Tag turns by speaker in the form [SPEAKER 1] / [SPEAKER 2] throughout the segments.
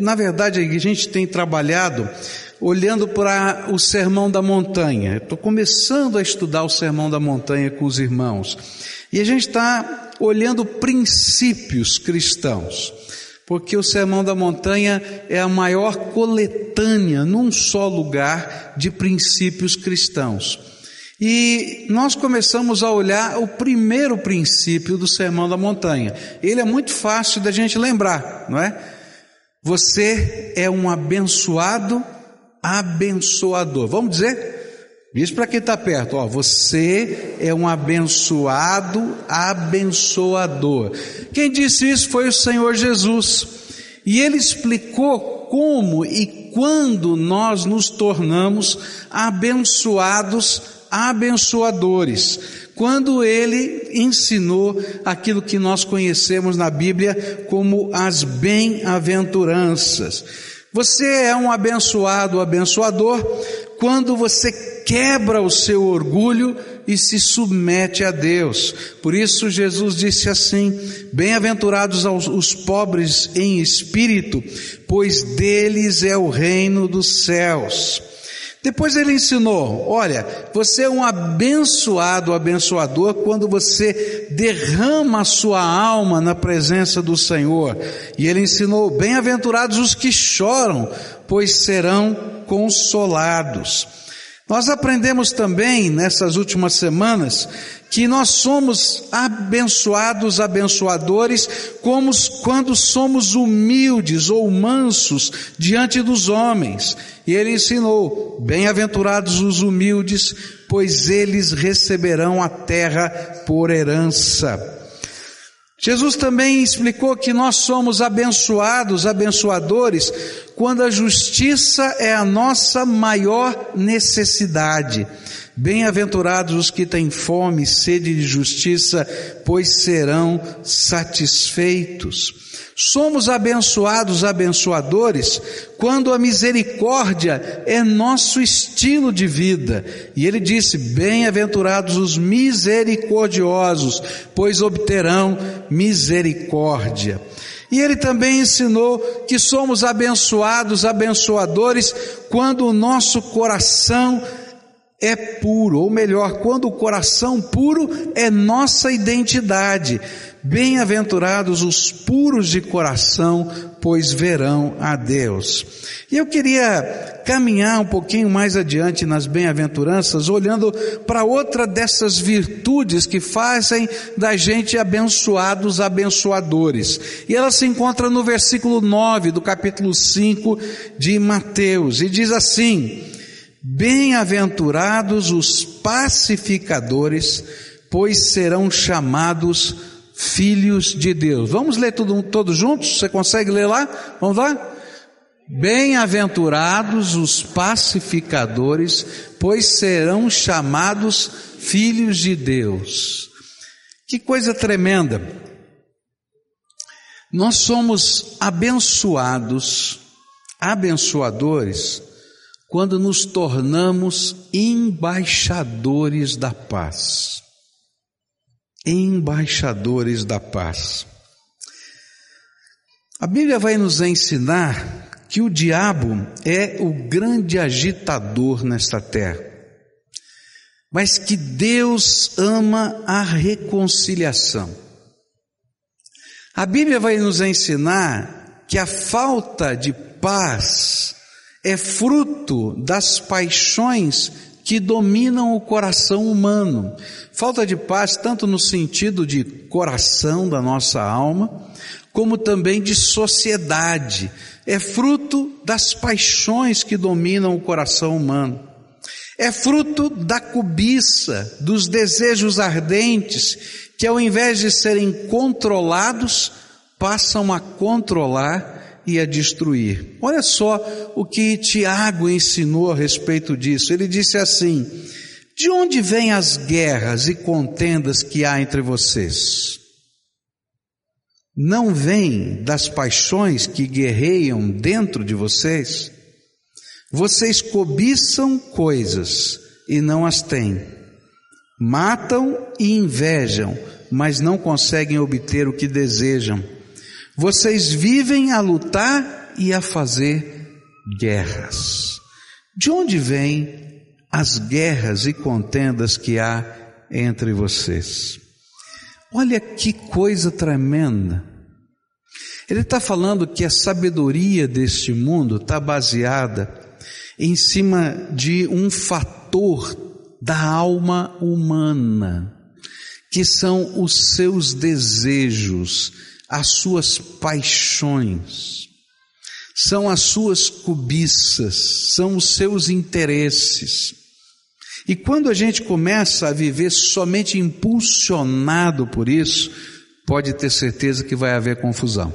[SPEAKER 1] na verdade, a gente tem trabalhado olhando para o Sermão da Montanha. Estou começando a estudar o Sermão da Montanha com os irmãos. E a gente está olhando princípios cristãos. Porque o Sermão da Montanha é a maior coletânea num só lugar de princípios cristãos. E nós começamos a olhar o primeiro princípio do Sermão da Montanha. Ele é muito fácil da gente lembrar, não é? Você é um abençoado abençoador. Vamos dizer? Diz para quem está perto, ó, você é um abençoado abençoador. Quem disse isso foi o Senhor Jesus. E ele explicou como e quando nós nos tornamos abençoados abençoadores. Quando ele ensinou aquilo que nós conhecemos na Bíblia como as bem-aventuranças. Você é um abençoado abençoador quando você quebra o seu orgulho e se submete a Deus. Por isso Jesus disse assim: Bem-aventurados os pobres em espírito, pois deles é o reino dos céus. Depois ele ensinou: olha, você é um abençoado, abençoador quando você derrama a sua alma na presença do Senhor. E ele ensinou: bem-aventurados os que choram, pois serão consolados. Nós aprendemos também nessas últimas semanas que nós somos abençoados, abençoadores, como quando somos humildes ou mansos diante dos homens. E ele ensinou: bem-aventurados os humildes, pois eles receberão a terra por herança. Jesus também explicou que nós somos abençoados, abençoadores, quando a justiça é a nossa maior necessidade. Bem-aventurados os que têm fome e sede de justiça, pois serão satisfeitos. Somos abençoados, abençoadores, quando a misericórdia é nosso estilo de vida. E ele disse: Bem-aventurados os misericordiosos, pois obterão misericórdia. E ele também ensinou que somos abençoados, abençoadores, quando o nosso coração é puro, ou melhor, quando o coração puro é nossa identidade. Bem-aventurados os puros de coração, pois verão a Deus. E eu queria caminhar um pouquinho mais adiante nas bem-aventuranças, olhando para outra dessas virtudes que fazem da gente abençoados, abençoadores. E ela se encontra no versículo 9 do capítulo 5 de Mateus, e diz assim: Bem-aventurados os pacificadores, pois serão chamados filhos de Deus. Vamos ler tudo, todos juntos? Você consegue ler lá? Vamos lá? Bem-aventurados os pacificadores, pois serão chamados filhos de Deus. Que coisa tremenda. Nós somos abençoados, abençoadores, quando nos tornamos embaixadores da paz embaixadores da paz. A Bíblia vai nos ensinar que o diabo é o grande agitador nesta terra, mas que Deus ama a reconciliação. A Bíblia vai nos ensinar que a falta de paz é fruto das paixões que dominam o coração humano. Falta de paz, tanto no sentido de coração da nossa alma, como também de sociedade. É fruto das paixões que dominam o coração humano. É fruto da cobiça, dos desejos ardentes, que ao invés de serem controlados, passam a controlar e a destruir. Olha só o que Tiago ensinou a respeito disso. Ele disse assim: De onde vêm as guerras e contendas que há entre vocês? Não vêm das paixões que guerreiam dentro de vocês? Vocês cobiçam coisas e não as têm. Matam e invejam, mas não conseguem obter o que desejam vocês vivem a lutar e a fazer guerras. De onde vêm as guerras e contendas que há entre vocês? Olha que coisa tremenda. Ele está falando que a sabedoria deste mundo está baseada em cima de um fator da alma humana, que são os seus desejos, as suas paixões, são as suas cobiças, são os seus interesses. E quando a gente começa a viver somente impulsionado por isso, pode ter certeza que vai haver confusão.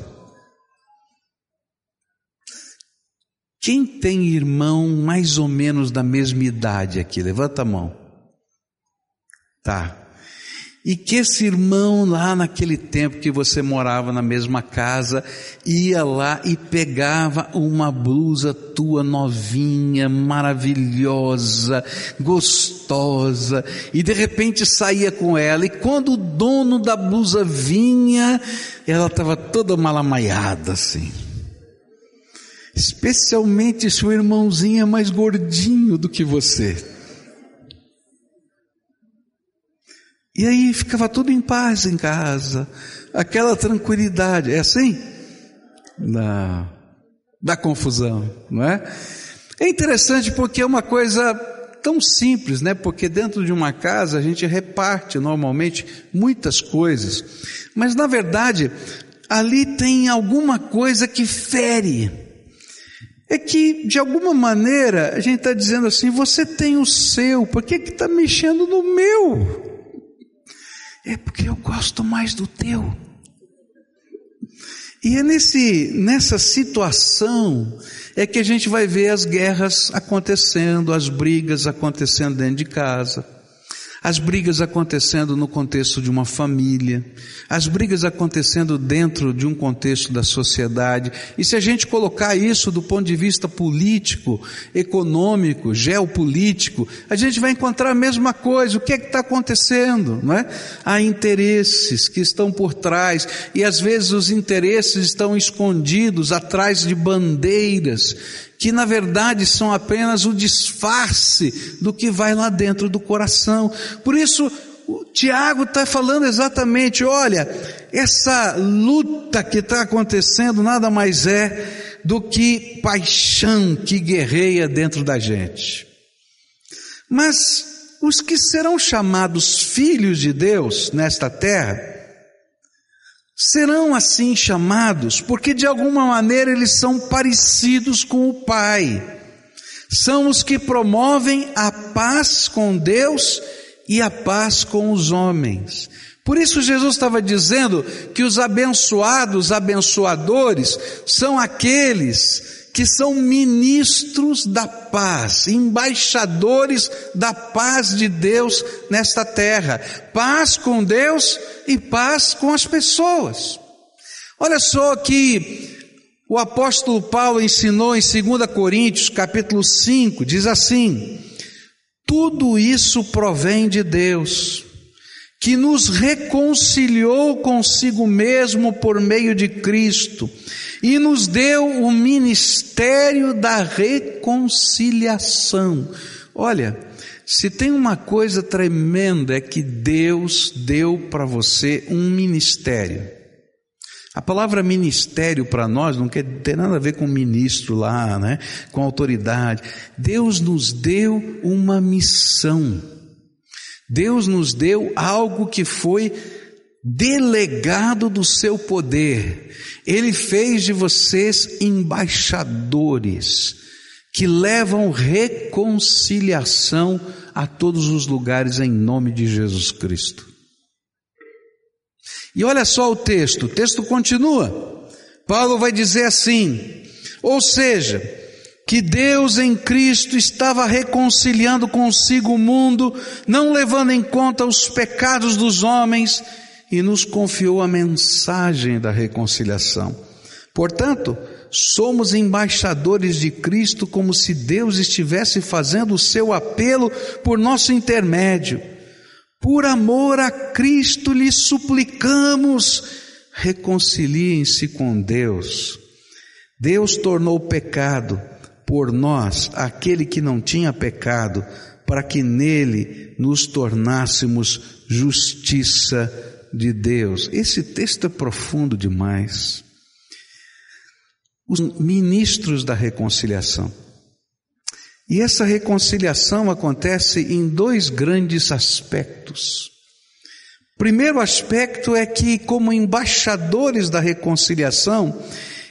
[SPEAKER 1] Quem tem irmão mais ou menos da mesma idade aqui? Levanta a mão. Tá. E que esse irmão lá naquele tempo que você morava na mesma casa, ia lá e pegava uma blusa tua novinha, maravilhosa, gostosa, e de repente saía com ela, e quando o dono da blusa vinha, ela estava toda malamaiada assim especialmente se o irmãozinho é mais gordinho do que você. E aí ficava tudo em paz em casa, aquela tranquilidade, é assim? Da, da confusão, não é? É interessante porque é uma coisa tão simples, né? Porque dentro de uma casa a gente reparte normalmente muitas coisas, mas na verdade ali tem alguma coisa que fere é que, de alguma maneira, a gente está dizendo assim: você tem o seu, por que está mexendo no meu? É porque eu gosto mais do teu. E é nesse, nessa situação é que a gente vai ver as guerras acontecendo, as brigas acontecendo dentro de casa as brigas acontecendo no contexto de uma família, as brigas acontecendo dentro de um contexto da sociedade. E se a gente colocar isso do ponto de vista político, econômico, geopolítico, a gente vai encontrar a mesma coisa. O que é que está acontecendo? Não é? Há interesses que estão por trás e às vezes os interesses estão escondidos atrás de bandeiras que na verdade são apenas o disfarce do que vai lá dentro do coração. Por isso, Tiago está falando exatamente: olha, essa luta que está acontecendo nada mais é do que paixão que guerreia dentro da gente. Mas os que serão chamados filhos de Deus nesta terra, serão assim chamados, porque de alguma maneira eles são parecidos com o Pai. São os que promovem a paz com Deus e a paz com os homens. Por isso Jesus estava dizendo que os abençoados, abençoadores, são aqueles que são ministros da paz, embaixadores da paz de Deus nesta terra. Paz com Deus e paz com as pessoas. Olha só que o apóstolo Paulo ensinou em 2 Coríntios, capítulo 5, diz assim: Tudo isso provém de Deus, que nos reconciliou consigo mesmo por meio de Cristo e nos deu o ministério da reconciliação. Olha, se tem uma coisa tremenda é que Deus deu para você um ministério. A palavra ministério para nós não quer ter nada a ver com ministro lá, né? Com autoridade. Deus nos deu uma missão. Deus nos deu algo que foi delegado do seu poder. Ele fez de vocês embaixadores que levam reconciliação a todos os lugares em nome de Jesus Cristo. E olha só o texto, o texto continua. Paulo vai dizer assim: ou seja, que Deus em Cristo estava reconciliando consigo o mundo, não levando em conta os pecados dos homens, e nos confiou a mensagem da reconciliação. Portanto, somos embaixadores de Cristo como se Deus estivesse fazendo o seu apelo por nosso intermédio. Por amor a Cristo lhe suplicamos, reconciliem-se com Deus. Deus tornou pecado por nós aquele que não tinha pecado, para que nele nos tornássemos justiça de Deus. Esse texto é profundo demais. Os ministros da reconciliação. E essa reconciliação acontece em dois grandes aspectos. Primeiro aspecto é que, como embaixadores da reconciliação,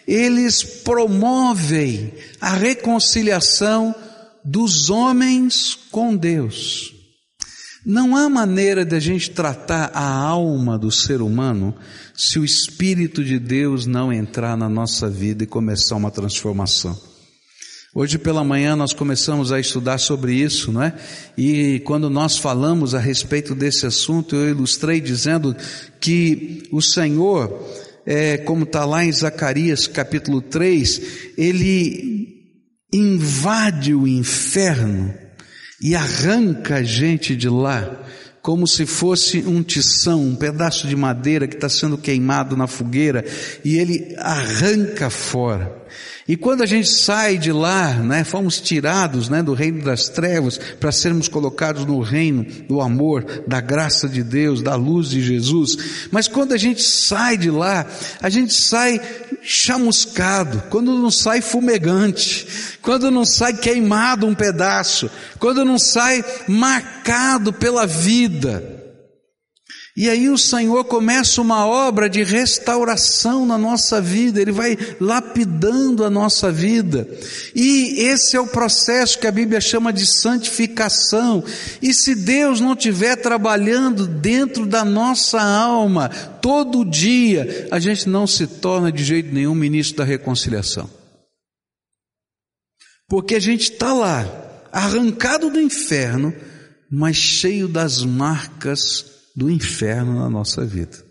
[SPEAKER 1] eles promovem a reconciliação dos homens com Deus. Não há maneira de a gente tratar a alma do ser humano se o Espírito de Deus não entrar na nossa vida e começar uma transformação. Hoje pela manhã nós começamos a estudar sobre isso, não é? E quando nós falamos a respeito desse assunto, eu ilustrei dizendo que o Senhor é, como está lá em Zacarias capítulo 3, ele invade o inferno e arranca a gente de lá, como se fosse um tição, um pedaço de madeira que está sendo queimado na fogueira, e ele arranca fora. E quando a gente sai de lá, né, fomos tirados, né, do reino das trevas para sermos colocados no reino do amor, da graça de Deus, da luz de Jesus. Mas quando a gente sai de lá, a gente sai chamuscado, quando não sai fumegante, quando não sai queimado um pedaço, quando não sai marcado pela vida. E aí o Senhor começa uma obra de restauração na nossa vida, Ele vai lapidando a nossa vida. E esse é o processo que a Bíblia chama de santificação. E se Deus não estiver trabalhando dentro da nossa alma, todo dia, a gente não se torna de jeito nenhum ministro da reconciliação. Porque a gente está lá, arrancado do inferno, mas cheio das marcas do inferno na nossa vida.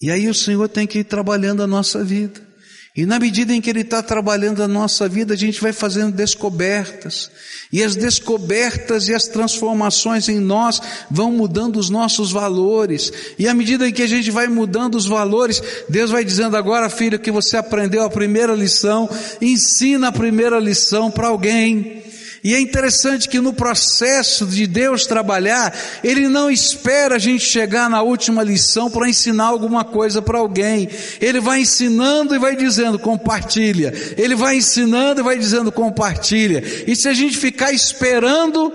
[SPEAKER 1] E aí o Senhor tem que ir trabalhando a nossa vida. E na medida em que Ele está trabalhando a nossa vida, a gente vai fazendo descobertas. E as descobertas e as transformações em nós vão mudando os nossos valores. E à medida em que a gente vai mudando os valores, Deus vai dizendo agora, filho, que você aprendeu a primeira lição, ensina a primeira lição para alguém. E é interessante que no processo de Deus trabalhar, Ele não espera a gente chegar na última lição para ensinar alguma coisa para alguém. Ele vai ensinando e vai dizendo compartilha. Ele vai ensinando e vai dizendo compartilha. E se a gente ficar esperando,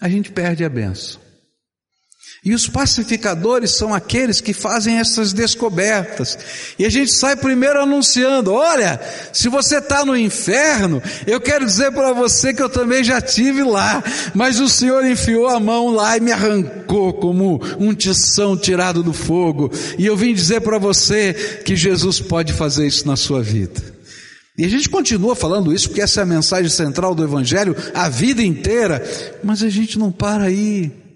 [SPEAKER 1] a gente perde a benção. E os pacificadores são aqueles que fazem essas descobertas. E a gente sai primeiro anunciando: olha, se você está no inferno, eu quero dizer para você que eu também já tive lá, mas o Senhor enfiou a mão lá e me arrancou como um tição tirado do fogo. E eu vim dizer para você que Jesus pode fazer isso na sua vida. E a gente continua falando isso porque essa é a mensagem central do Evangelho a vida inteira, mas a gente não para aí.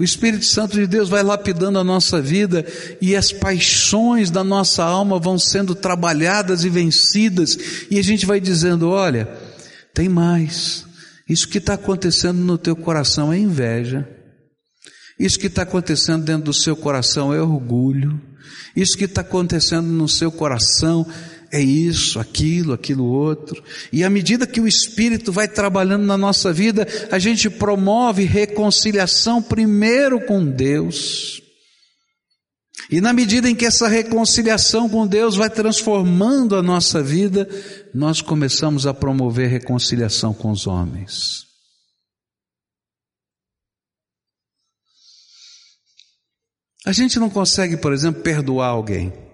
[SPEAKER 1] O Espírito Santo de Deus vai lapidando a nossa vida e as paixões da nossa alma vão sendo trabalhadas e vencidas, e a gente vai dizendo: olha, tem mais. Isso que está acontecendo no teu coração é inveja. Isso que está acontecendo dentro do seu coração é orgulho. Isso que está acontecendo no seu coração é isso, aquilo, aquilo outro. E à medida que o Espírito vai trabalhando na nossa vida, a gente promove reconciliação primeiro com Deus. E na medida em que essa reconciliação com Deus vai transformando a nossa vida, nós começamos a promover reconciliação com os homens. A gente não consegue, por exemplo, perdoar alguém.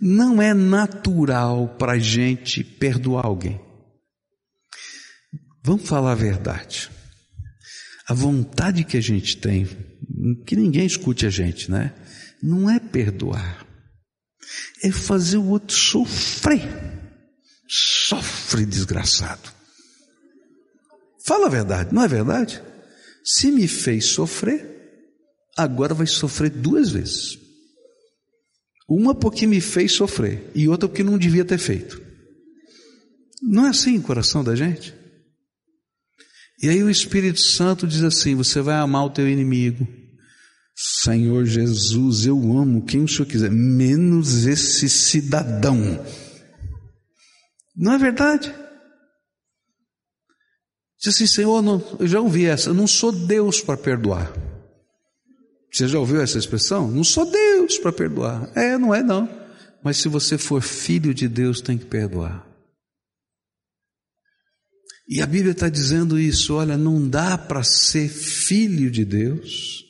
[SPEAKER 1] Não é natural para a gente perdoar alguém. Vamos falar a verdade. A vontade que a gente tem, que ninguém escute a gente, né? Não é perdoar, é fazer o outro sofrer. Sofre, desgraçado. Fala a verdade, não é verdade? Se me fez sofrer, agora vai sofrer duas vezes. Uma porque me fez sofrer e outra porque não devia ter feito. Não é assim o coração da gente? E aí o Espírito Santo diz assim: você vai amar o teu inimigo, Senhor Jesus, eu amo quem o Senhor quiser, menos esse cidadão. Não é verdade? Diz assim, Senhor, não, eu já ouvi essa, eu não sou Deus para perdoar. Você já ouviu essa expressão? Não sou Deus para perdoar. É, não é não. Mas se você for filho de Deus, tem que perdoar. E a Bíblia está dizendo isso: olha, não dá para ser filho de Deus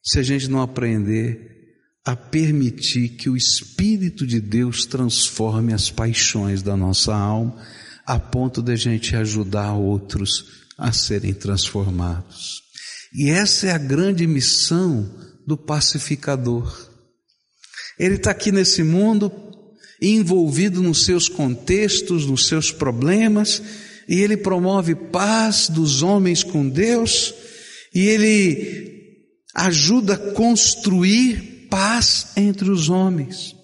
[SPEAKER 1] se a gente não aprender a permitir que o Espírito de Deus transforme as paixões da nossa alma, a ponto de a gente ajudar outros a serem transformados. E essa é a grande missão do pacificador. Ele está aqui nesse mundo, envolvido nos seus contextos, nos seus problemas, e ele promove paz dos homens com Deus, e ele ajuda a construir paz entre os homens.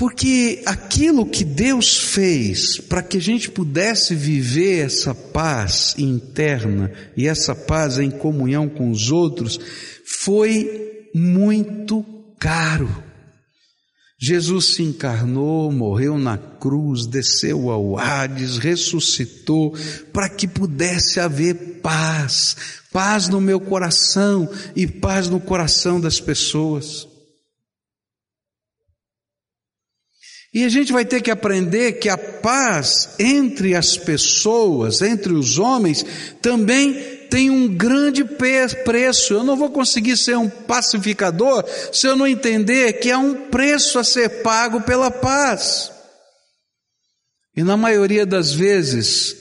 [SPEAKER 1] Porque aquilo que Deus fez para que a gente pudesse viver essa paz interna e essa paz em comunhão com os outros foi muito caro. Jesus se encarnou, morreu na cruz, desceu ao Hades, ressuscitou, para que pudesse haver paz, paz no meu coração e paz no coração das pessoas. E a gente vai ter que aprender que a paz entre as pessoas, entre os homens, também tem um grande preço. Eu não vou conseguir ser um pacificador se eu não entender que há um preço a ser pago pela paz. E na maioria das vezes,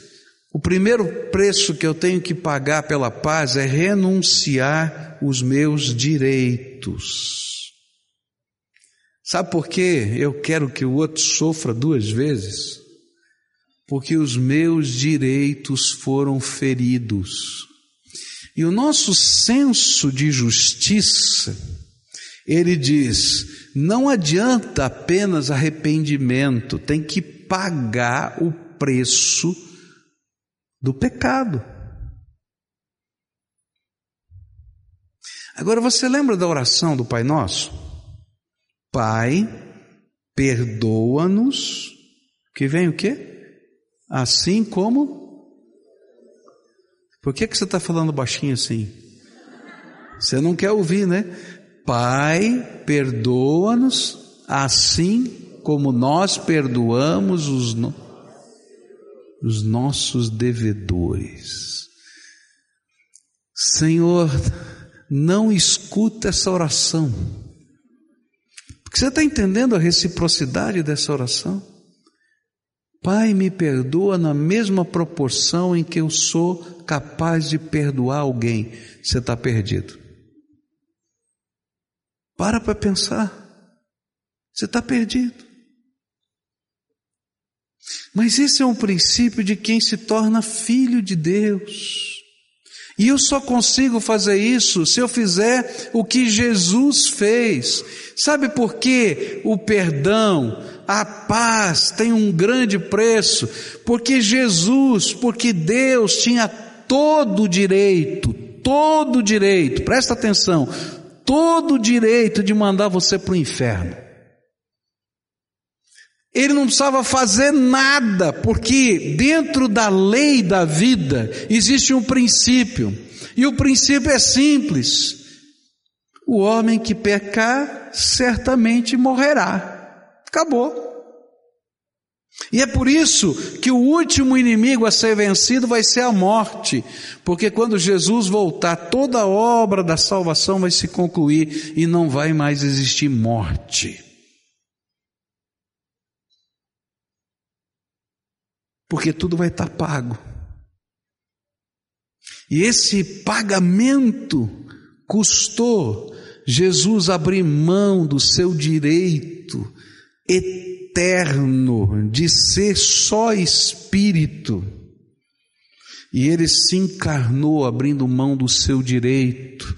[SPEAKER 1] o primeiro preço que eu tenho que pagar pela paz é renunciar os meus direitos. Sabe por quê? Eu quero que o outro sofra duas vezes. Porque os meus direitos foram feridos. E o nosso senso de justiça, ele diz: não adianta apenas arrependimento, tem que pagar o preço do pecado. Agora você lembra da oração do Pai Nosso? Pai, perdoa-nos, que vem o quê? Assim como por que, que você está falando baixinho assim? Você não quer ouvir, né? Pai, perdoa-nos assim como nós perdoamos os, no... os nossos devedores. Senhor, não escuta essa oração. Porque você está entendendo a reciprocidade dessa oração? Pai, me perdoa na mesma proporção em que eu sou capaz de perdoar alguém. Você está perdido. Para para pensar. Você está perdido. Mas esse é um princípio de quem se torna filho de Deus. E eu só consigo fazer isso se eu fizer o que Jesus fez. Sabe por que o perdão, a paz tem um grande preço, porque Jesus, porque Deus tinha todo o direito, todo o direito, presta atenção, todo o direito de mandar você para o inferno. Ele não precisava fazer nada, porque dentro da lei da vida existe um princípio, e o princípio é simples: o homem que pecar certamente morrerá. Acabou. E é por isso que o último inimigo a ser vencido vai ser a morte, porque quando Jesus voltar, toda a obra da salvação vai se concluir e não vai mais existir morte. Porque tudo vai estar pago. E esse pagamento custou Jesus abrir mão do seu direito eterno de ser só espírito. E ele se encarnou abrindo mão do seu direito.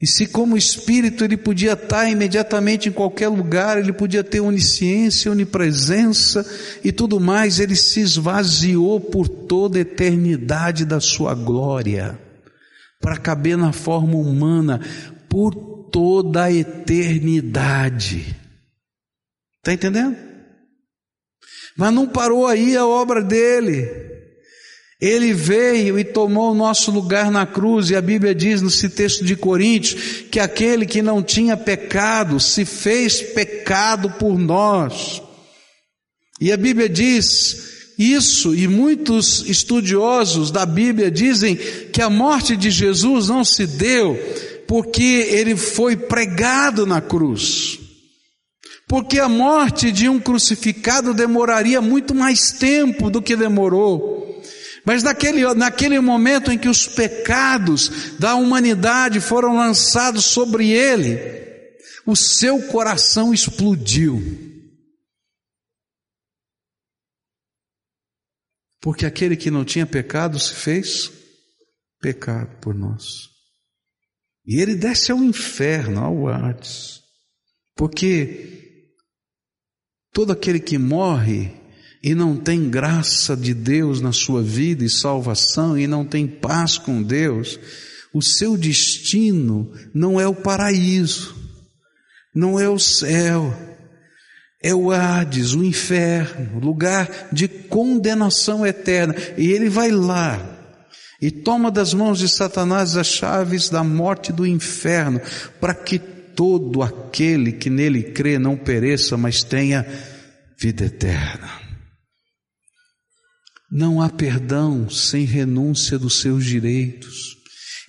[SPEAKER 1] E se como espírito ele podia estar imediatamente em qualquer lugar, ele podia ter onisciência, onipresença e tudo mais, ele se esvaziou por toda a eternidade da sua glória para caber na forma humana por toda a eternidade. Está entendendo? Mas não parou aí a obra dele. Ele veio e tomou o nosso lugar na cruz, e a Bíblia diz nesse texto de Coríntios que aquele que não tinha pecado se fez pecado por nós. E a Bíblia diz isso, e muitos estudiosos da Bíblia dizem que a morte de Jesus não se deu porque ele foi pregado na cruz. Porque a morte de um crucificado demoraria muito mais tempo do que demorou. Mas naquele, naquele momento em que os pecados da humanidade foram lançados sobre ele, o seu coração explodiu. Porque aquele que não tinha pecado se fez pecado por nós. E ele desce ao inferno, ao Hades. Porque todo aquele que morre e não tem graça de Deus na sua vida e salvação e não tem paz com Deus, o seu destino não é o paraíso, não é o céu, é o Hades, o inferno, lugar de condenação eterna. E ele vai lá e toma das mãos de Satanás as chaves da morte do inferno, para que todo aquele que nele crê não pereça, mas tenha vida eterna. Não há perdão sem renúncia dos seus direitos.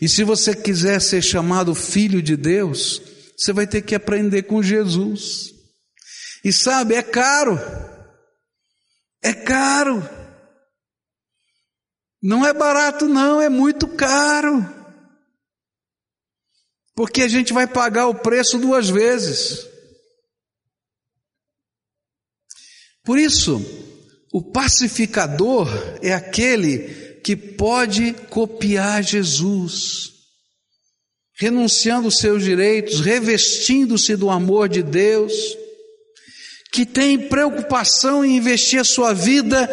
[SPEAKER 1] E se você quiser ser chamado filho de Deus, você vai ter que aprender com Jesus. E sabe, é caro. É caro. Não é barato, não, é muito caro. Porque a gente vai pagar o preço duas vezes. Por isso, o pacificador é aquele que pode copiar Jesus, renunciando seus direitos, revestindo-se do amor de Deus, que tem preocupação em investir a sua vida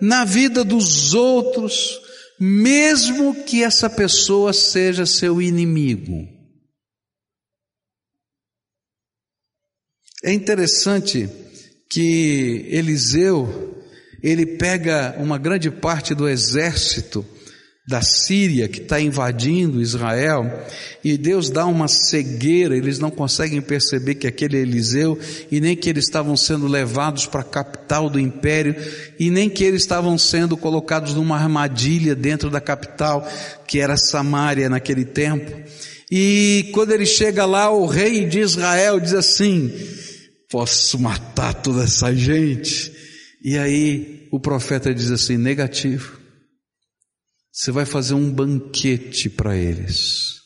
[SPEAKER 1] na vida dos outros, mesmo que essa pessoa seja seu inimigo. É interessante que Eliseu ele pega uma grande parte do exército da Síria que está invadindo Israel e Deus dá uma cegueira, eles não conseguem perceber que aquele é Eliseu e nem que eles estavam sendo levados para a capital do império e nem que eles estavam sendo colocados numa armadilha dentro da capital que era Samaria naquele tempo. E quando ele chega lá, o rei de Israel diz assim: Posso matar toda essa gente? E aí o profeta diz assim: negativo. Você vai fazer um banquete para eles.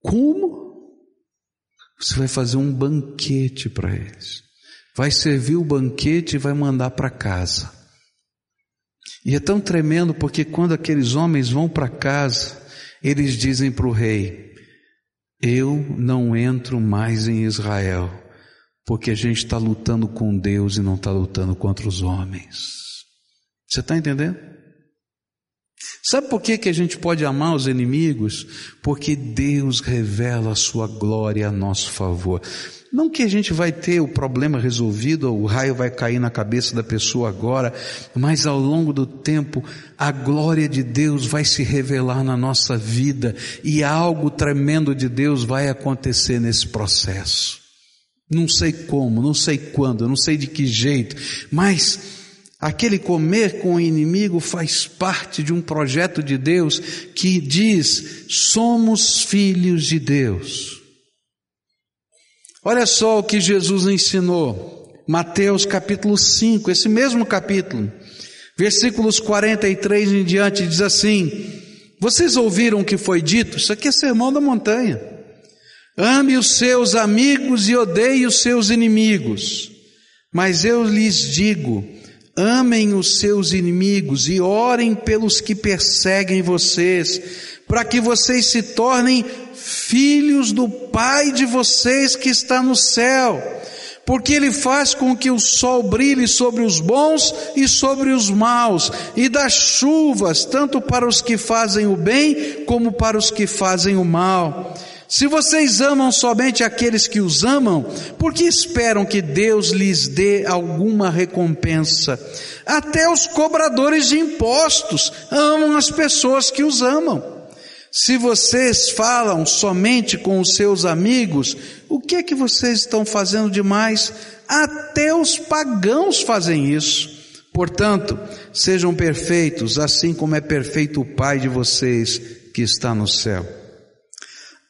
[SPEAKER 1] Como? Você vai fazer um banquete para eles. Vai servir o banquete e vai mandar para casa. E é tão tremendo porque quando aqueles homens vão para casa, eles dizem para o rei: Eu não entro mais em Israel porque a gente está lutando com Deus e não está lutando contra os homens. Você está entendendo? Sabe por que, que a gente pode amar os inimigos? Porque Deus revela a sua glória a nosso favor. Não que a gente vai ter o problema resolvido, o raio vai cair na cabeça da pessoa agora, mas ao longo do tempo a glória de Deus vai se revelar na nossa vida e algo tremendo de Deus vai acontecer nesse processo. Não sei como, não sei quando, não sei de que jeito, mas aquele comer com o inimigo faz parte de um projeto de Deus que diz: somos filhos de Deus. Olha só o que Jesus ensinou. Mateus capítulo 5, esse mesmo capítulo, versículos 43 em diante, diz assim: Vocês ouviram o que foi dito? Isso aqui é sermão da montanha. Ame os seus amigos e odeie os seus inimigos. Mas eu lhes digo: amem os seus inimigos e orem pelos que perseguem vocês, para que vocês se tornem filhos do Pai de vocês que está no céu porque ele faz com que o sol brilhe sobre os bons e sobre os maus, e dá chuvas tanto para os que fazem o bem como para os que fazem o mal. Se vocês amam somente aqueles que os amam, por que esperam que Deus lhes dê alguma recompensa? Até os cobradores de impostos amam as pessoas que os amam. Se vocês falam somente com os seus amigos, o que é que vocês estão fazendo demais? Até os pagãos fazem isso. Portanto, sejam perfeitos, assim como é perfeito o Pai de vocês que está no céu.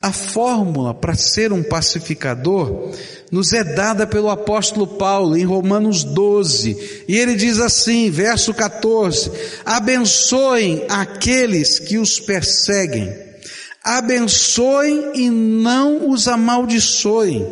[SPEAKER 1] A fórmula para ser um pacificador nos é dada pelo apóstolo Paulo em Romanos 12, e ele diz assim, verso 14: Abençoem aqueles que os perseguem, abençoem e não os amaldiçoem,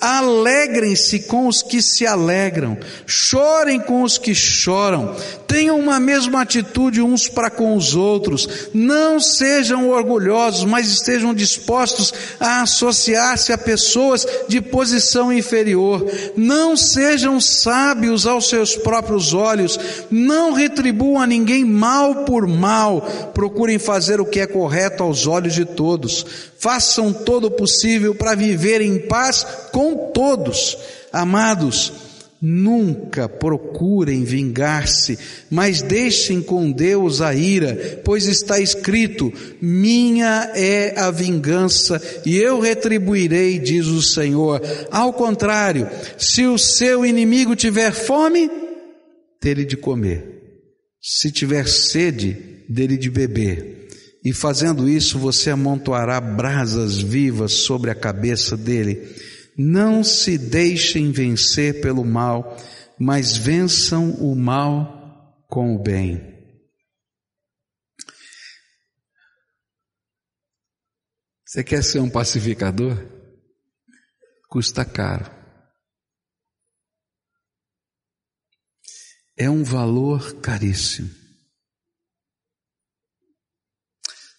[SPEAKER 1] Alegrem-se com os que se alegram, chorem com os que choram, tenham uma mesma atitude uns para com os outros, não sejam orgulhosos, mas estejam dispostos a associar-se a pessoas de posição inferior, não sejam sábios aos seus próprios olhos, não retribuam a ninguém mal por mal, procurem fazer o que é correto aos olhos de todos, façam todo o possível para viver em paz com todos. Amados, nunca procurem vingar-se, mas deixem com Deus a ira, pois está escrito: Minha é a vingança e eu retribuirei, diz o Senhor. Ao contrário, se o seu inimigo tiver fome, dele de comer. Se tiver sede, dele de beber e fazendo isso você amontoará brasas vivas sobre a cabeça dele. Não se deixem vencer pelo mal, mas vençam o mal com o bem. Você quer ser um pacificador? Custa caro. É um valor caríssimo.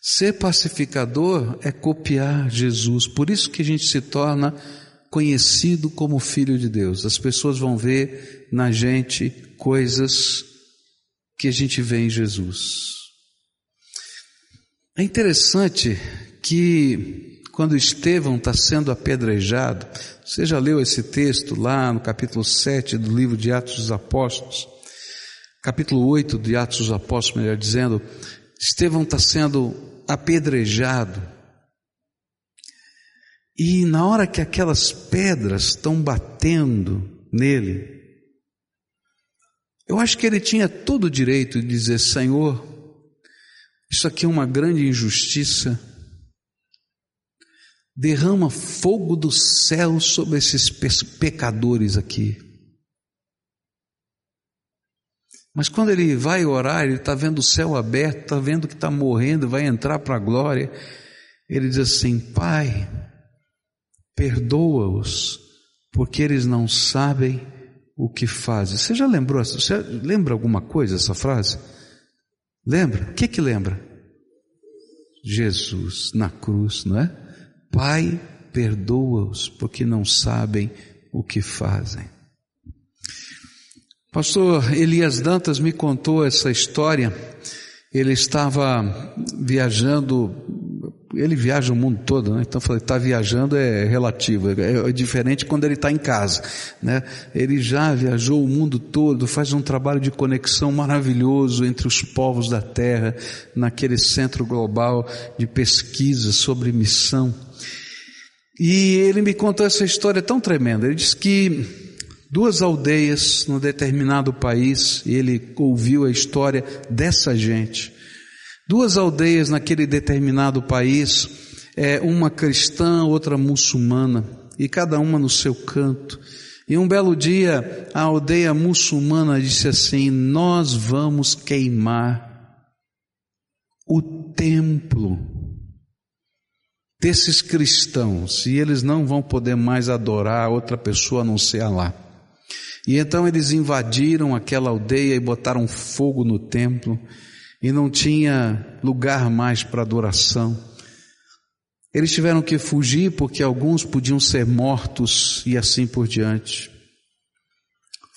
[SPEAKER 1] Ser pacificador é copiar Jesus, por isso que a gente se torna conhecido como filho de Deus. As pessoas vão ver na gente coisas que a gente vê em Jesus. É interessante que quando Estevão está sendo apedrejado, você já leu esse texto lá no capítulo 7 do livro de Atos dos Apóstolos, capítulo 8 de Atos dos Apóstolos, melhor dizendo, Estevão está sendo apedrejado. E na hora que aquelas pedras estão batendo nele, eu acho que ele tinha todo o direito de dizer: Senhor, isso aqui é uma grande injustiça. Derrama fogo do céu sobre esses pecadores aqui. Mas quando ele vai orar, ele está vendo o céu aberto, está vendo que está morrendo, vai entrar para a glória. Ele diz assim: Pai, perdoa-os, porque eles não sabem o que fazem. Você já lembrou? Você lembra alguma coisa essa frase? Lembra? O que que lembra? Jesus na cruz, não é? Pai, perdoa-os, porque não sabem o que fazem. Pastor Elias Dantas me contou essa história. Ele estava viajando, ele viaja o mundo todo, né? Então está viajando é relativo, é, é diferente quando ele está em casa, né? Ele já viajou o mundo todo, faz um trabalho de conexão maravilhoso entre os povos da terra, naquele centro global de pesquisa sobre missão. E ele me contou essa história tão tremenda. Ele disse que duas aldeias num determinado país, e ele ouviu a história dessa gente. Duas aldeias naquele determinado país, é, uma cristã, outra muçulmana, e cada uma no seu canto. E um belo dia, a aldeia muçulmana disse assim: Nós vamos queimar o templo desses cristãos, e eles não vão poder mais adorar outra pessoa a não ser Allah. E então eles invadiram aquela aldeia e botaram fogo no templo, e não tinha lugar mais para adoração. Eles tiveram que fugir porque alguns podiam ser mortos e assim por diante.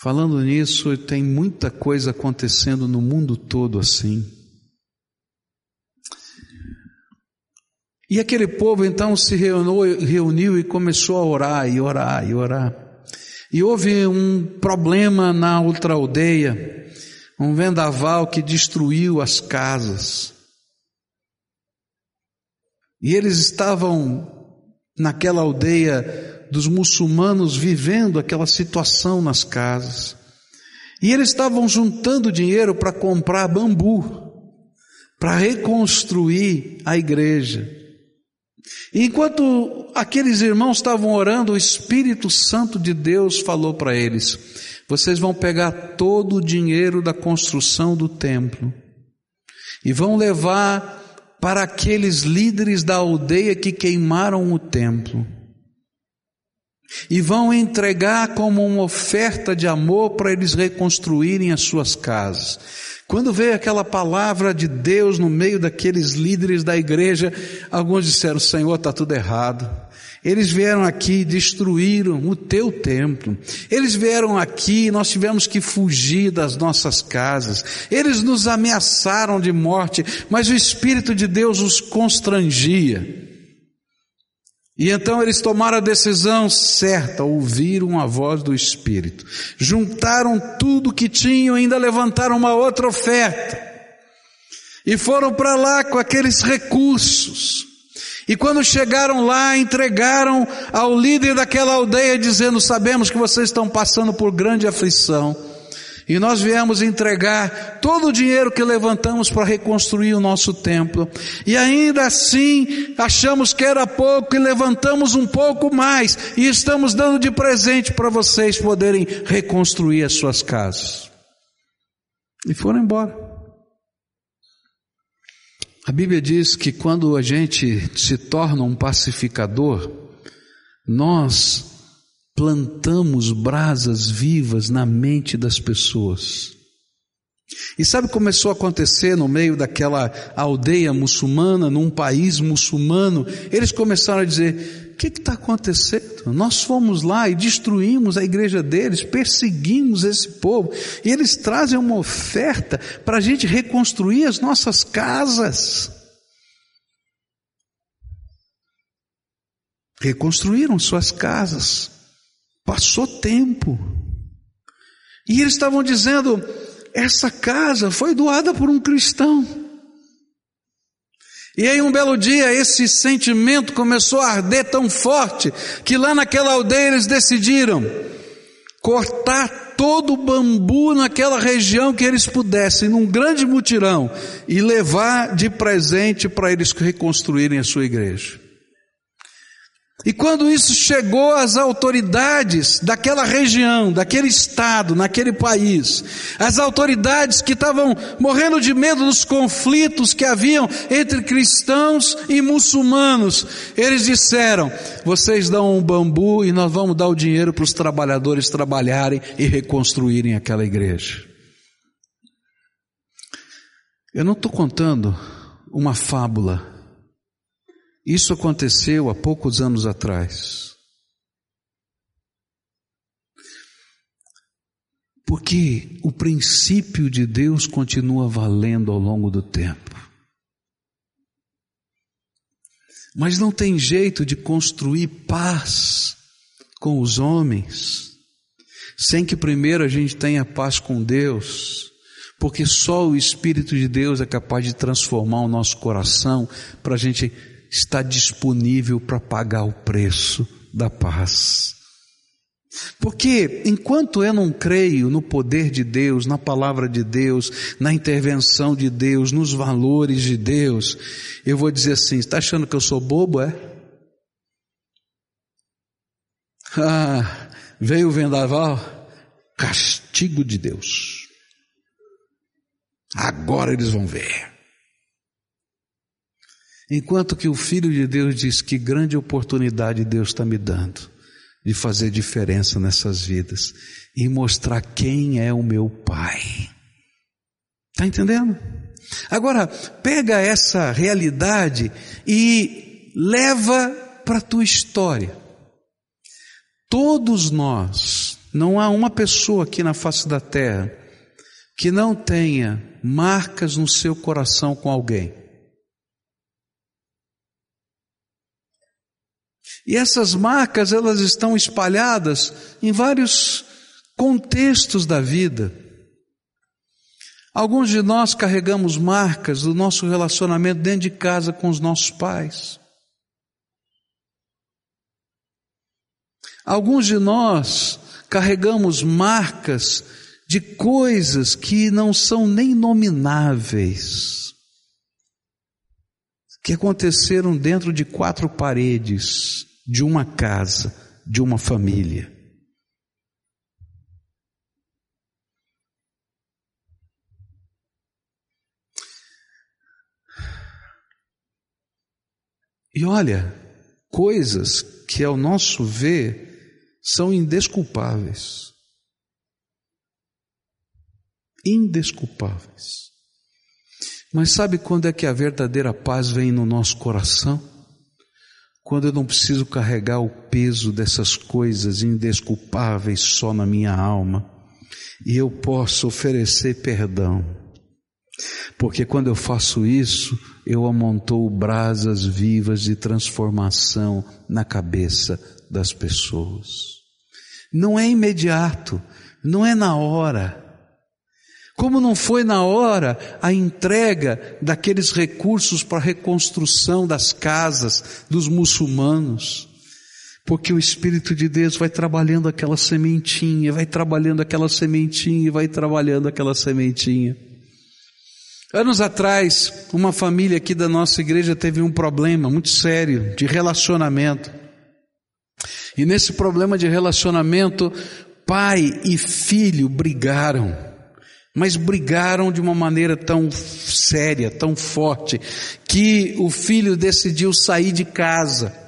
[SPEAKER 1] Falando nisso, tem muita coisa acontecendo no mundo todo assim. E aquele povo então se reuniu, reuniu e começou a orar e orar e orar. E houve um problema na outra aldeia, um vendaval que destruiu as casas. E eles estavam naquela aldeia dos muçulmanos vivendo aquela situação nas casas. E eles estavam juntando dinheiro para comprar bambu, para reconstruir a igreja. Enquanto aqueles irmãos estavam orando, o Espírito Santo de Deus falou para eles: vocês vão pegar todo o dinheiro da construção do templo e vão levar para aqueles líderes da aldeia que queimaram o templo. E vão entregar como uma oferta de amor para eles reconstruírem as suas casas. Quando veio aquela palavra de Deus no meio daqueles líderes da igreja, alguns disseram: Senhor, está tudo errado. Eles vieram aqui e destruíram o teu templo. Eles vieram aqui e nós tivemos que fugir das nossas casas. Eles nos ameaçaram de morte, mas o Espírito de Deus os constrangia. E então eles tomaram a decisão certa, ouviram a voz do Espírito, juntaram tudo que tinham e ainda levantaram uma outra oferta. E foram para lá com aqueles recursos. E quando chegaram lá, entregaram ao líder daquela aldeia, dizendo: Sabemos que vocês estão passando por grande aflição. E nós viemos entregar todo o dinheiro que levantamos para reconstruir o nosso templo. E ainda assim, achamos que era pouco e levantamos um pouco mais. E estamos dando de presente para vocês poderem reconstruir as suas casas. E foram embora. A Bíblia diz que quando a gente se torna um pacificador, nós plantamos brasas vivas na mente das pessoas. E sabe começou a acontecer no meio daquela aldeia muçulmana, num país muçulmano? Eles começaram a dizer: o que está acontecendo? Nós fomos lá e destruímos a igreja deles, perseguimos esse povo, e eles trazem uma oferta para a gente reconstruir as nossas casas. Reconstruíram suas casas. Passou tempo. E eles estavam dizendo: essa casa foi doada por um cristão. E aí um belo dia esse sentimento começou a arder tão forte que lá naquela aldeia eles decidiram cortar todo o bambu naquela região que eles pudessem, num grande mutirão, e levar de presente para eles reconstruírem a sua igreja. E quando isso chegou às autoridades daquela região, daquele estado, naquele país, as autoridades que estavam morrendo de medo dos conflitos que haviam entre cristãos e muçulmanos, eles disseram: vocês dão um bambu e nós vamos dar o dinheiro para os trabalhadores trabalharem e reconstruírem aquela igreja. Eu não estou contando uma fábula. Isso aconteceu há poucos anos atrás. Porque o princípio de Deus continua valendo ao longo do tempo. Mas não tem jeito de construir paz com os homens sem que primeiro a gente tenha paz com Deus, porque só o Espírito de Deus é capaz de transformar o nosso coração para a gente está disponível para pagar o preço da paz. Porque enquanto eu não creio no poder de Deus, na palavra de Deus, na intervenção de Deus, nos valores de Deus, eu vou dizer assim: está achando que eu sou bobo, é? Ah, veio o vendaval, castigo de Deus. Agora eles vão ver. Enquanto que o Filho de Deus diz que grande oportunidade Deus está me dando de fazer diferença nessas vidas e mostrar quem é o meu Pai. Está entendendo? Agora, pega essa realidade e leva para a tua história. Todos nós não há uma pessoa aqui na face da terra que não tenha marcas no seu coração com alguém. E essas marcas, elas estão espalhadas em vários contextos da vida. Alguns de nós carregamos marcas do nosso relacionamento dentro de casa com os nossos pais. Alguns de nós carregamos marcas de coisas que não são nem nomináveis, que aconteceram dentro de quatro paredes de uma casa, de uma família. E olha, coisas que ao nosso ver são indesculpáveis. Indesculpáveis. Mas sabe quando é que a verdadeira paz vem no nosso coração? Quando eu não preciso carregar o peso dessas coisas indesculpáveis só na minha alma e eu posso oferecer perdão. Porque quando eu faço isso, eu amontoo brasas vivas de transformação na cabeça das pessoas. Não é imediato, não é na hora. Como não foi na hora a entrega daqueles recursos para a reconstrução das casas dos muçulmanos. Porque o Espírito de Deus vai trabalhando aquela sementinha, vai trabalhando aquela sementinha, vai trabalhando aquela sementinha. Anos atrás, uma família aqui da nossa igreja teve um problema muito sério de relacionamento. E nesse problema de relacionamento, pai e filho brigaram, mas brigaram de uma maneira tão séria, tão forte, que o filho decidiu sair de casa.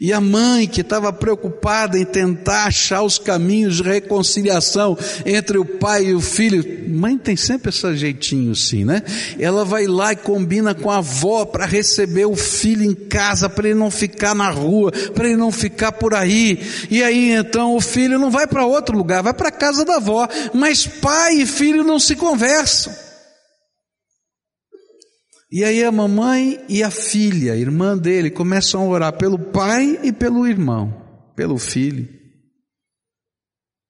[SPEAKER 1] E a mãe que estava preocupada em tentar achar os caminhos de reconciliação entre o pai e o filho, mãe tem sempre esse jeitinho assim, né? Ela vai lá e combina com a avó para receber o filho em casa, para ele não ficar na rua, para ele não ficar por aí. E aí então o filho não vai para outro lugar, vai para a casa da avó, mas pai e filho não se conversam. E aí a mamãe e a filha, irmã dele, começam a orar pelo pai e pelo irmão, pelo filho,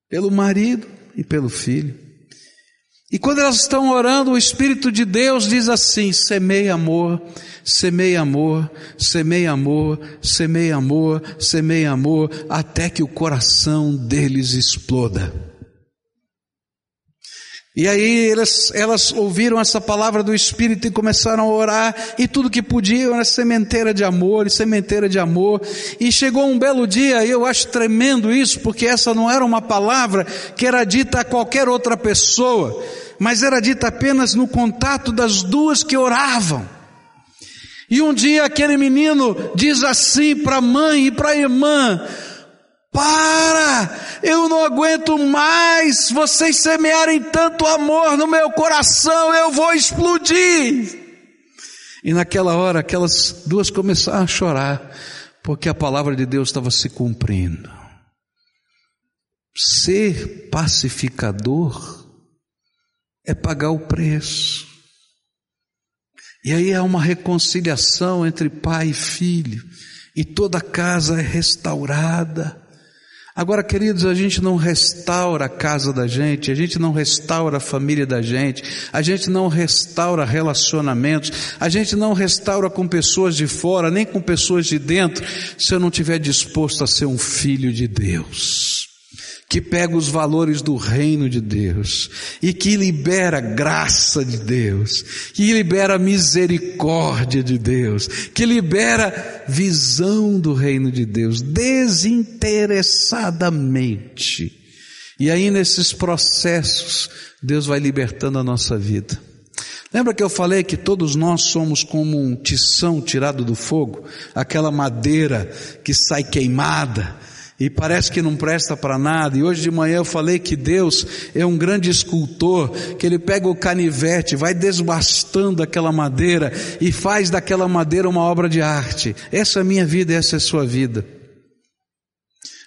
[SPEAKER 1] pelo marido e pelo filho. E quando elas estão orando, o Espírito de Deus diz assim: semeia amor, semeia amor, semeia amor, semeia amor, semeia amor, até que o coração deles exploda. E aí elas, elas ouviram essa palavra do Espírito e começaram a orar, e tudo que podiam era sementeira de amor, e sementeira de amor. E chegou um belo dia, e eu acho tremendo isso, porque essa não era uma palavra que era dita a qualquer outra pessoa, mas era dita apenas no contato das duas que oravam. E um dia aquele menino diz assim para a mãe e para a irmã: para! Eu não aguento mais vocês semearem tanto amor no meu coração, eu vou explodir. E naquela hora, aquelas duas começaram a chorar, porque a palavra de Deus estava se cumprindo. Ser pacificador é pagar o preço. E aí há uma reconciliação entre pai e filho, e toda a casa é restaurada. Agora, queridos, a gente não restaura a casa da gente, a gente não restaura a família da gente, a gente não restaura relacionamentos, a gente não restaura com pessoas de fora, nem com pessoas de dentro, se eu não estiver disposto a ser um filho de Deus que pega os valores do reino de Deus e que libera graça de Deus, que libera misericórdia de Deus, que libera visão do reino de Deus desinteressadamente. E aí nesses processos, Deus vai libertando a nossa vida. Lembra que eu falei que todos nós somos como um tição tirado do fogo, aquela madeira que sai queimada, e parece que não presta para nada. E hoje de manhã eu falei que Deus é um grande escultor, que ele pega o canivete, vai desbastando aquela madeira e faz daquela madeira uma obra de arte. Essa é a minha vida, essa é a sua vida.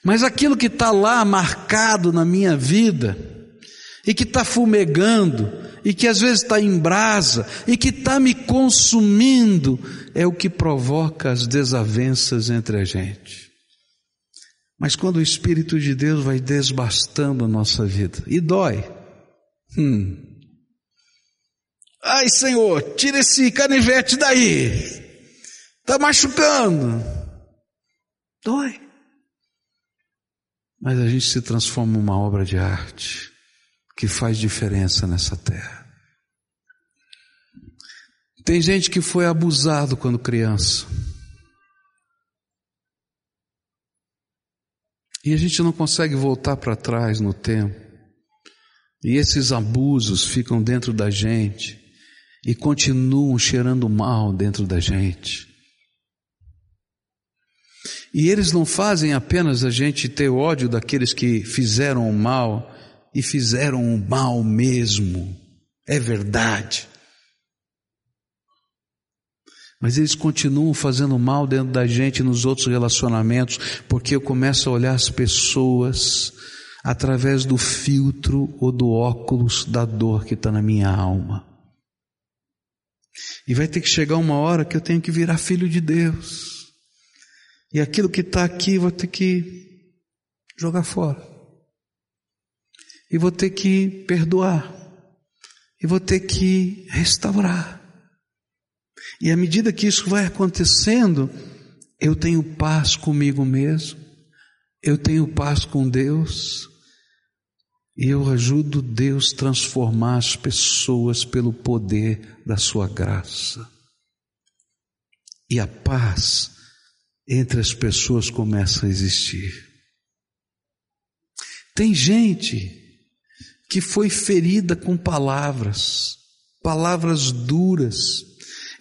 [SPEAKER 1] Mas aquilo que está lá marcado na minha vida, e que está fumegando, e que às vezes está em brasa, e que está me consumindo, é o que provoca as desavenças entre a gente. Mas quando o Espírito de Deus vai desbastando a nossa vida, e dói. Hum. Ai Senhor, tira esse canivete daí. Está machucando. Dói. Mas a gente se transforma em uma obra de arte que faz diferença nessa terra. Tem gente que foi abusado quando criança. E a gente não consegue voltar para trás no tempo. E esses abusos ficam dentro da gente e continuam cheirando mal dentro da gente. E eles não fazem apenas a gente ter ódio daqueles que fizeram o mal e fizeram o mal mesmo. É verdade. Mas eles continuam fazendo mal dentro da gente nos outros relacionamentos, porque eu começo a olhar as pessoas através do filtro ou do óculos da dor que está na minha alma. E vai ter que chegar uma hora que eu tenho que virar filho de Deus. E aquilo que está aqui vou ter que jogar fora. E vou ter que perdoar. E vou ter que restaurar. E à medida que isso vai acontecendo, eu tenho paz comigo mesmo, eu tenho paz com Deus, e eu ajudo Deus a transformar as pessoas pelo poder da Sua graça. E a paz entre as pessoas começa a existir. Tem gente que foi ferida com palavras, palavras duras.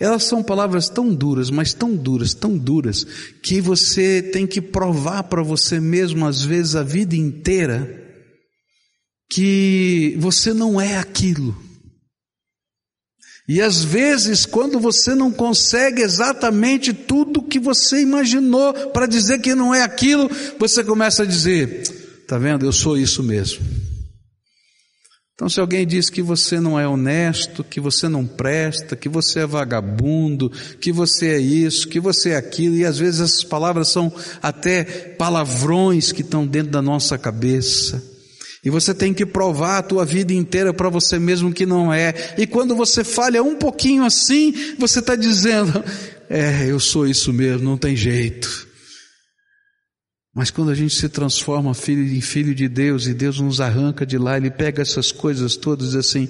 [SPEAKER 1] Elas são palavras tão duras, mas tão duras, tão duras, que você tem que provar para você mesmo, às vezes, a vida inteira, que você não é aquilo. E às vezes, quando você não consegue exatamente tudo que você imaginou para dizer que não é aquilo, você começa a dizer: "Tá vendo? Eu sou isso mesmo". Então, se alguém diz que você não é honesto, que você não presta, que você é vagabundo, que você é isso, que você é aquilo, e às vezes essas palavras são até palavrões que estão dentro da nossa cabeça. E você tem que provar a tua vida inteira para você mesmo que não é. E quando você falha um pouquinho assim, você está dizendo: É, eu sou isso mesmo, não tem jeito. Mas quando a gente se transforma filho em filho de Deus e Deus nos arranca de lá, Ele pega essas coisas todas e diz assim: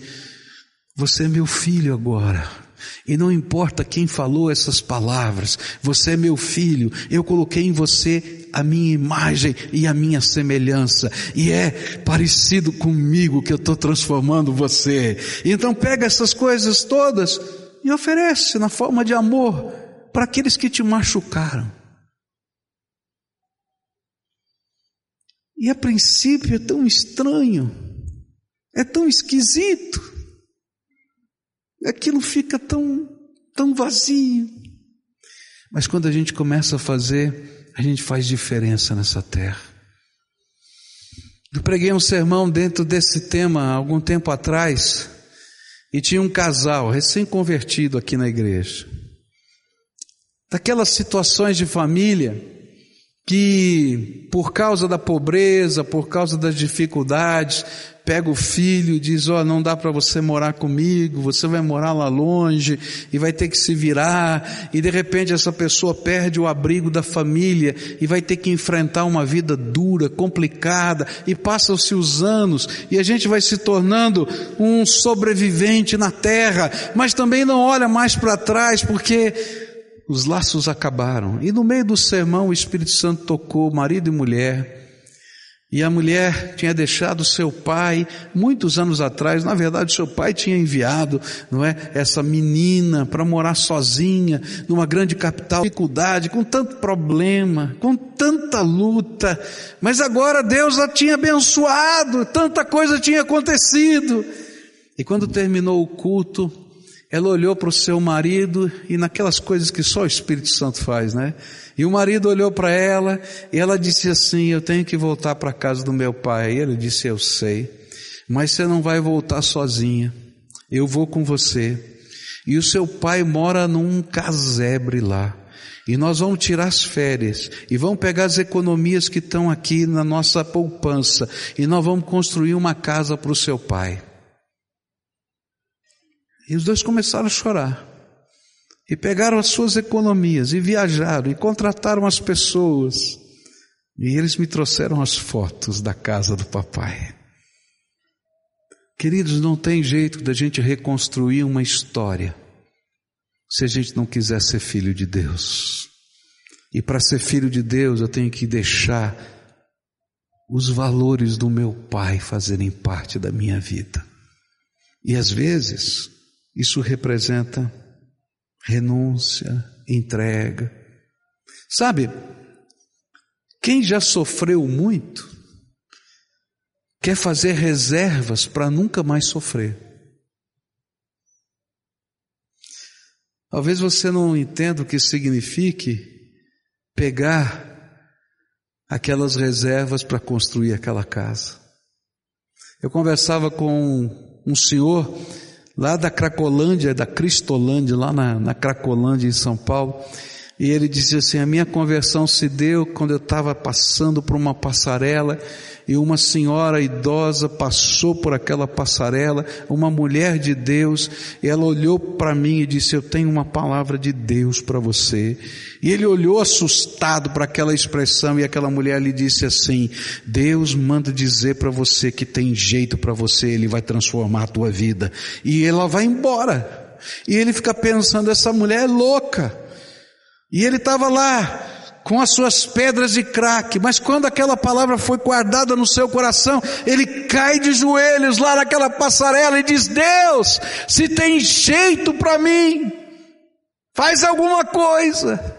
[SPEAKER 1] Você é meu filho agora. E não importa quem falou essas palavras, você é meu filho, eu coloquei em você a minha imagem e a minha semelhança, e é parecido comigo que eu estou transformando você. Então pega essas coisas todas e oferece na forma de amor para aqueles que te machucaram. E a princípio é tão estranho, é tão esquisito aquilo fica tão, tão vazio. Mas quando a gente começa a fazer, a gente faz diferença nessa terra. Eu preguei um sermão dentro desse tema algum tempo atrás, e tinha um casal recém-convertido aqui na igreja. Daquelas situações de família que, por causa da pobreza, por causa das dificuldades, pega o filho e diz: Ó, oh, não dá para você morar comigo, você vai morar lá longe e vai ter que se virar, e de repente essa pessoa perde o abrigo da família e vai ter que enfrentar uma vida dura, complicada, e passam-se os anos e a gente vai se tornando um sobrevivente na terra, mas também não olha mais para trás porque os laços acabaram. E no meio do sermão o Espírito Santo tocou marido e mulher e a mulher tinha deixado seu pai muitos anos atrás, na verdade seu pai tinha enviado, não é, essa menina para morar sozinha numa grande capital, dificuldade, com tanto problema, com tanta luta, mas agora Deus a tinha abençoado, tanta coisa tinha acontecido. E quando terminou o culto, ela olhou para o seu marido e naquelas coisas que só o Espírito Santo faz, né? E o marido olhou para ela e ela disse assim: Eu tenho que voltar para a casa do meu pai. E ele disse: Eu sei, mas você não vai voltar sozinha. Eu vou com você. E o seu pai mora num casebre lá. E nós vamos tirar as férias e vamos pegar as economias que estão aqui na nossa poupança e nós vamos construir uma casa para o seu pai. E os dois começaram a chorar. E pegaram as suas economias e viajaram e contrataram as pessoas. E eles me trouxeram as fotos da casa do papai. Queridos, não tem jeito da gente reconstruir uma história se a gente não quiser ser filho de Deus. E para ser filho de Deus, eu tenho que deixar os valores do meu pai fazerem parte da minha vida. E às vezes, isso representa renúncia, entrega. Sabe, quem já sofreu muito, quer fazer reservas para nunca mais sofrer. Talvez você não entenda o que signifique pegar aquelas reservas para construir aquela casa. Eu conversava com um senhor lá da Cracolândia, da Cristolândia, lá na, na Cracolândia em São Paulo, e ele dizia assim: a minha conversão se deu quando eu estava passando por uma passarela e uma senhora idosa passou por aquela passarela, uma mulher de Deus, e ela olhou para mim e disse: Eu tenho uma palavra de Deus para você. E ele olhou assustado para aquela expressão e aquela mulher lhe disse assim: Deus manda dizer para você que tem jeito para você, ele vai transformar a tua vida. E ela vai embora. E ele fica pensando: essa mulher é louca. E ele estava lá, com as suas pedras de craque, mas quando aquela palavra foi guardada no seu coração, ele cai de joelhos lá naquela passarela e diz: Deus, se tem jeito para mim, faz alguma coisa.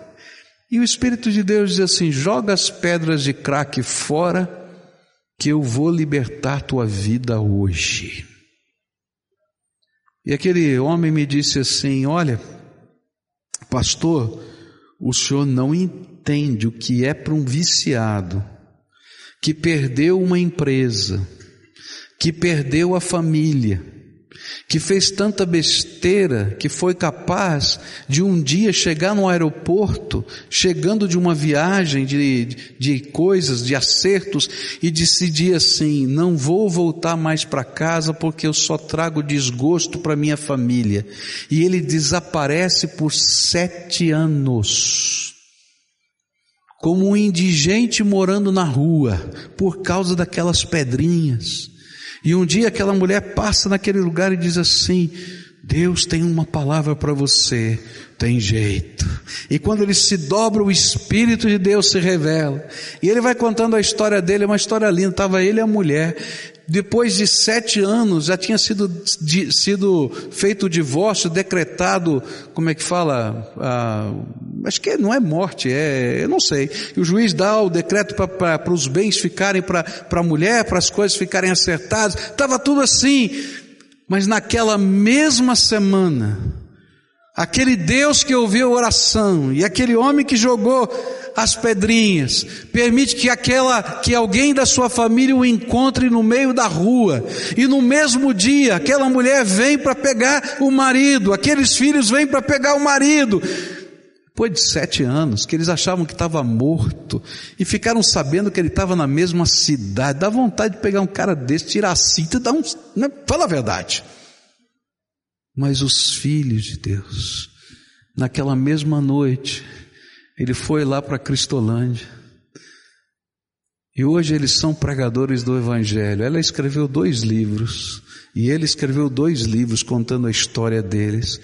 [SPEAKER 1] E o Espírito de Deus diz assim: joga as pedras de craque fora, que eu vou libertar tua vida hoje. E aquele homem me disse assim: Olha, pastor, o senhor não entende o que é para um viciado, que perdeu uma empresa, que perdeu a família, que fez tanta besteira que foi capaz de um dia chegar no aeroporto, chegando de uma viagem de, de coisas, de acertos, e decidir assim: não vou voltar mais para casa porque eu só trago desgosto para minha família. E ele desaparece por sete anos como um indigente morando na rua, por causa daquelas pedrinhas. E um dia aquela mulher passa naquele lugar e diz assim: Deus tem uma palavra para você, tem jeito. E quando ele se dobra, o Espírito de Deus se revela. E ele vai contando a história dele, é uma história linda. Estava ele e a mulher depois de sete anos já tinha sido, de, sido feito o divórcio, decretado, como é que fala? Ah, acho que não é morte, é, eu não sei. E o juiz dá o decreto para os bens ficarem para a mulher, para as coisas ficarem acertadas, estava tudo assim. Mas naquela mesma semana, aquele Deus que ouviu a oração e aquele homem que jogou as pedrinhas, permite que aquela, que alguém da sua família o encontre no meio da rua, e no mesmo dia aquela mulher vem para pegar o marido, aqueles filhos vêm para pegar o marido, depois de sete anos, que eles achavam que estava morto, e ficaram sabendo que ele estava na mesma cidade, dá vontade de pegar um cara desse, tirar a cinta e dar um, né? fala a verdade. Mas os filhos de Deus, naquela mesma noite, ele foi lá para Cristolândia. E hoje eles são pregadores do Evangelho. Ela escreveu dois livros. E ele escreveu dois livros contando a história deles.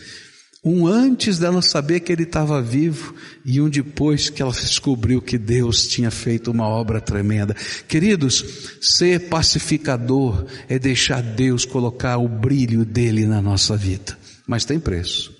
[SPEAKER 1] Um antes dela saber que ele estava vivo e um depois que ela descobriu que Deus tinha feito uma obra tremenda. Queridos, ser pacificador é deixar Deus colocar o brilho dele na nossa vida. Mas tem preço.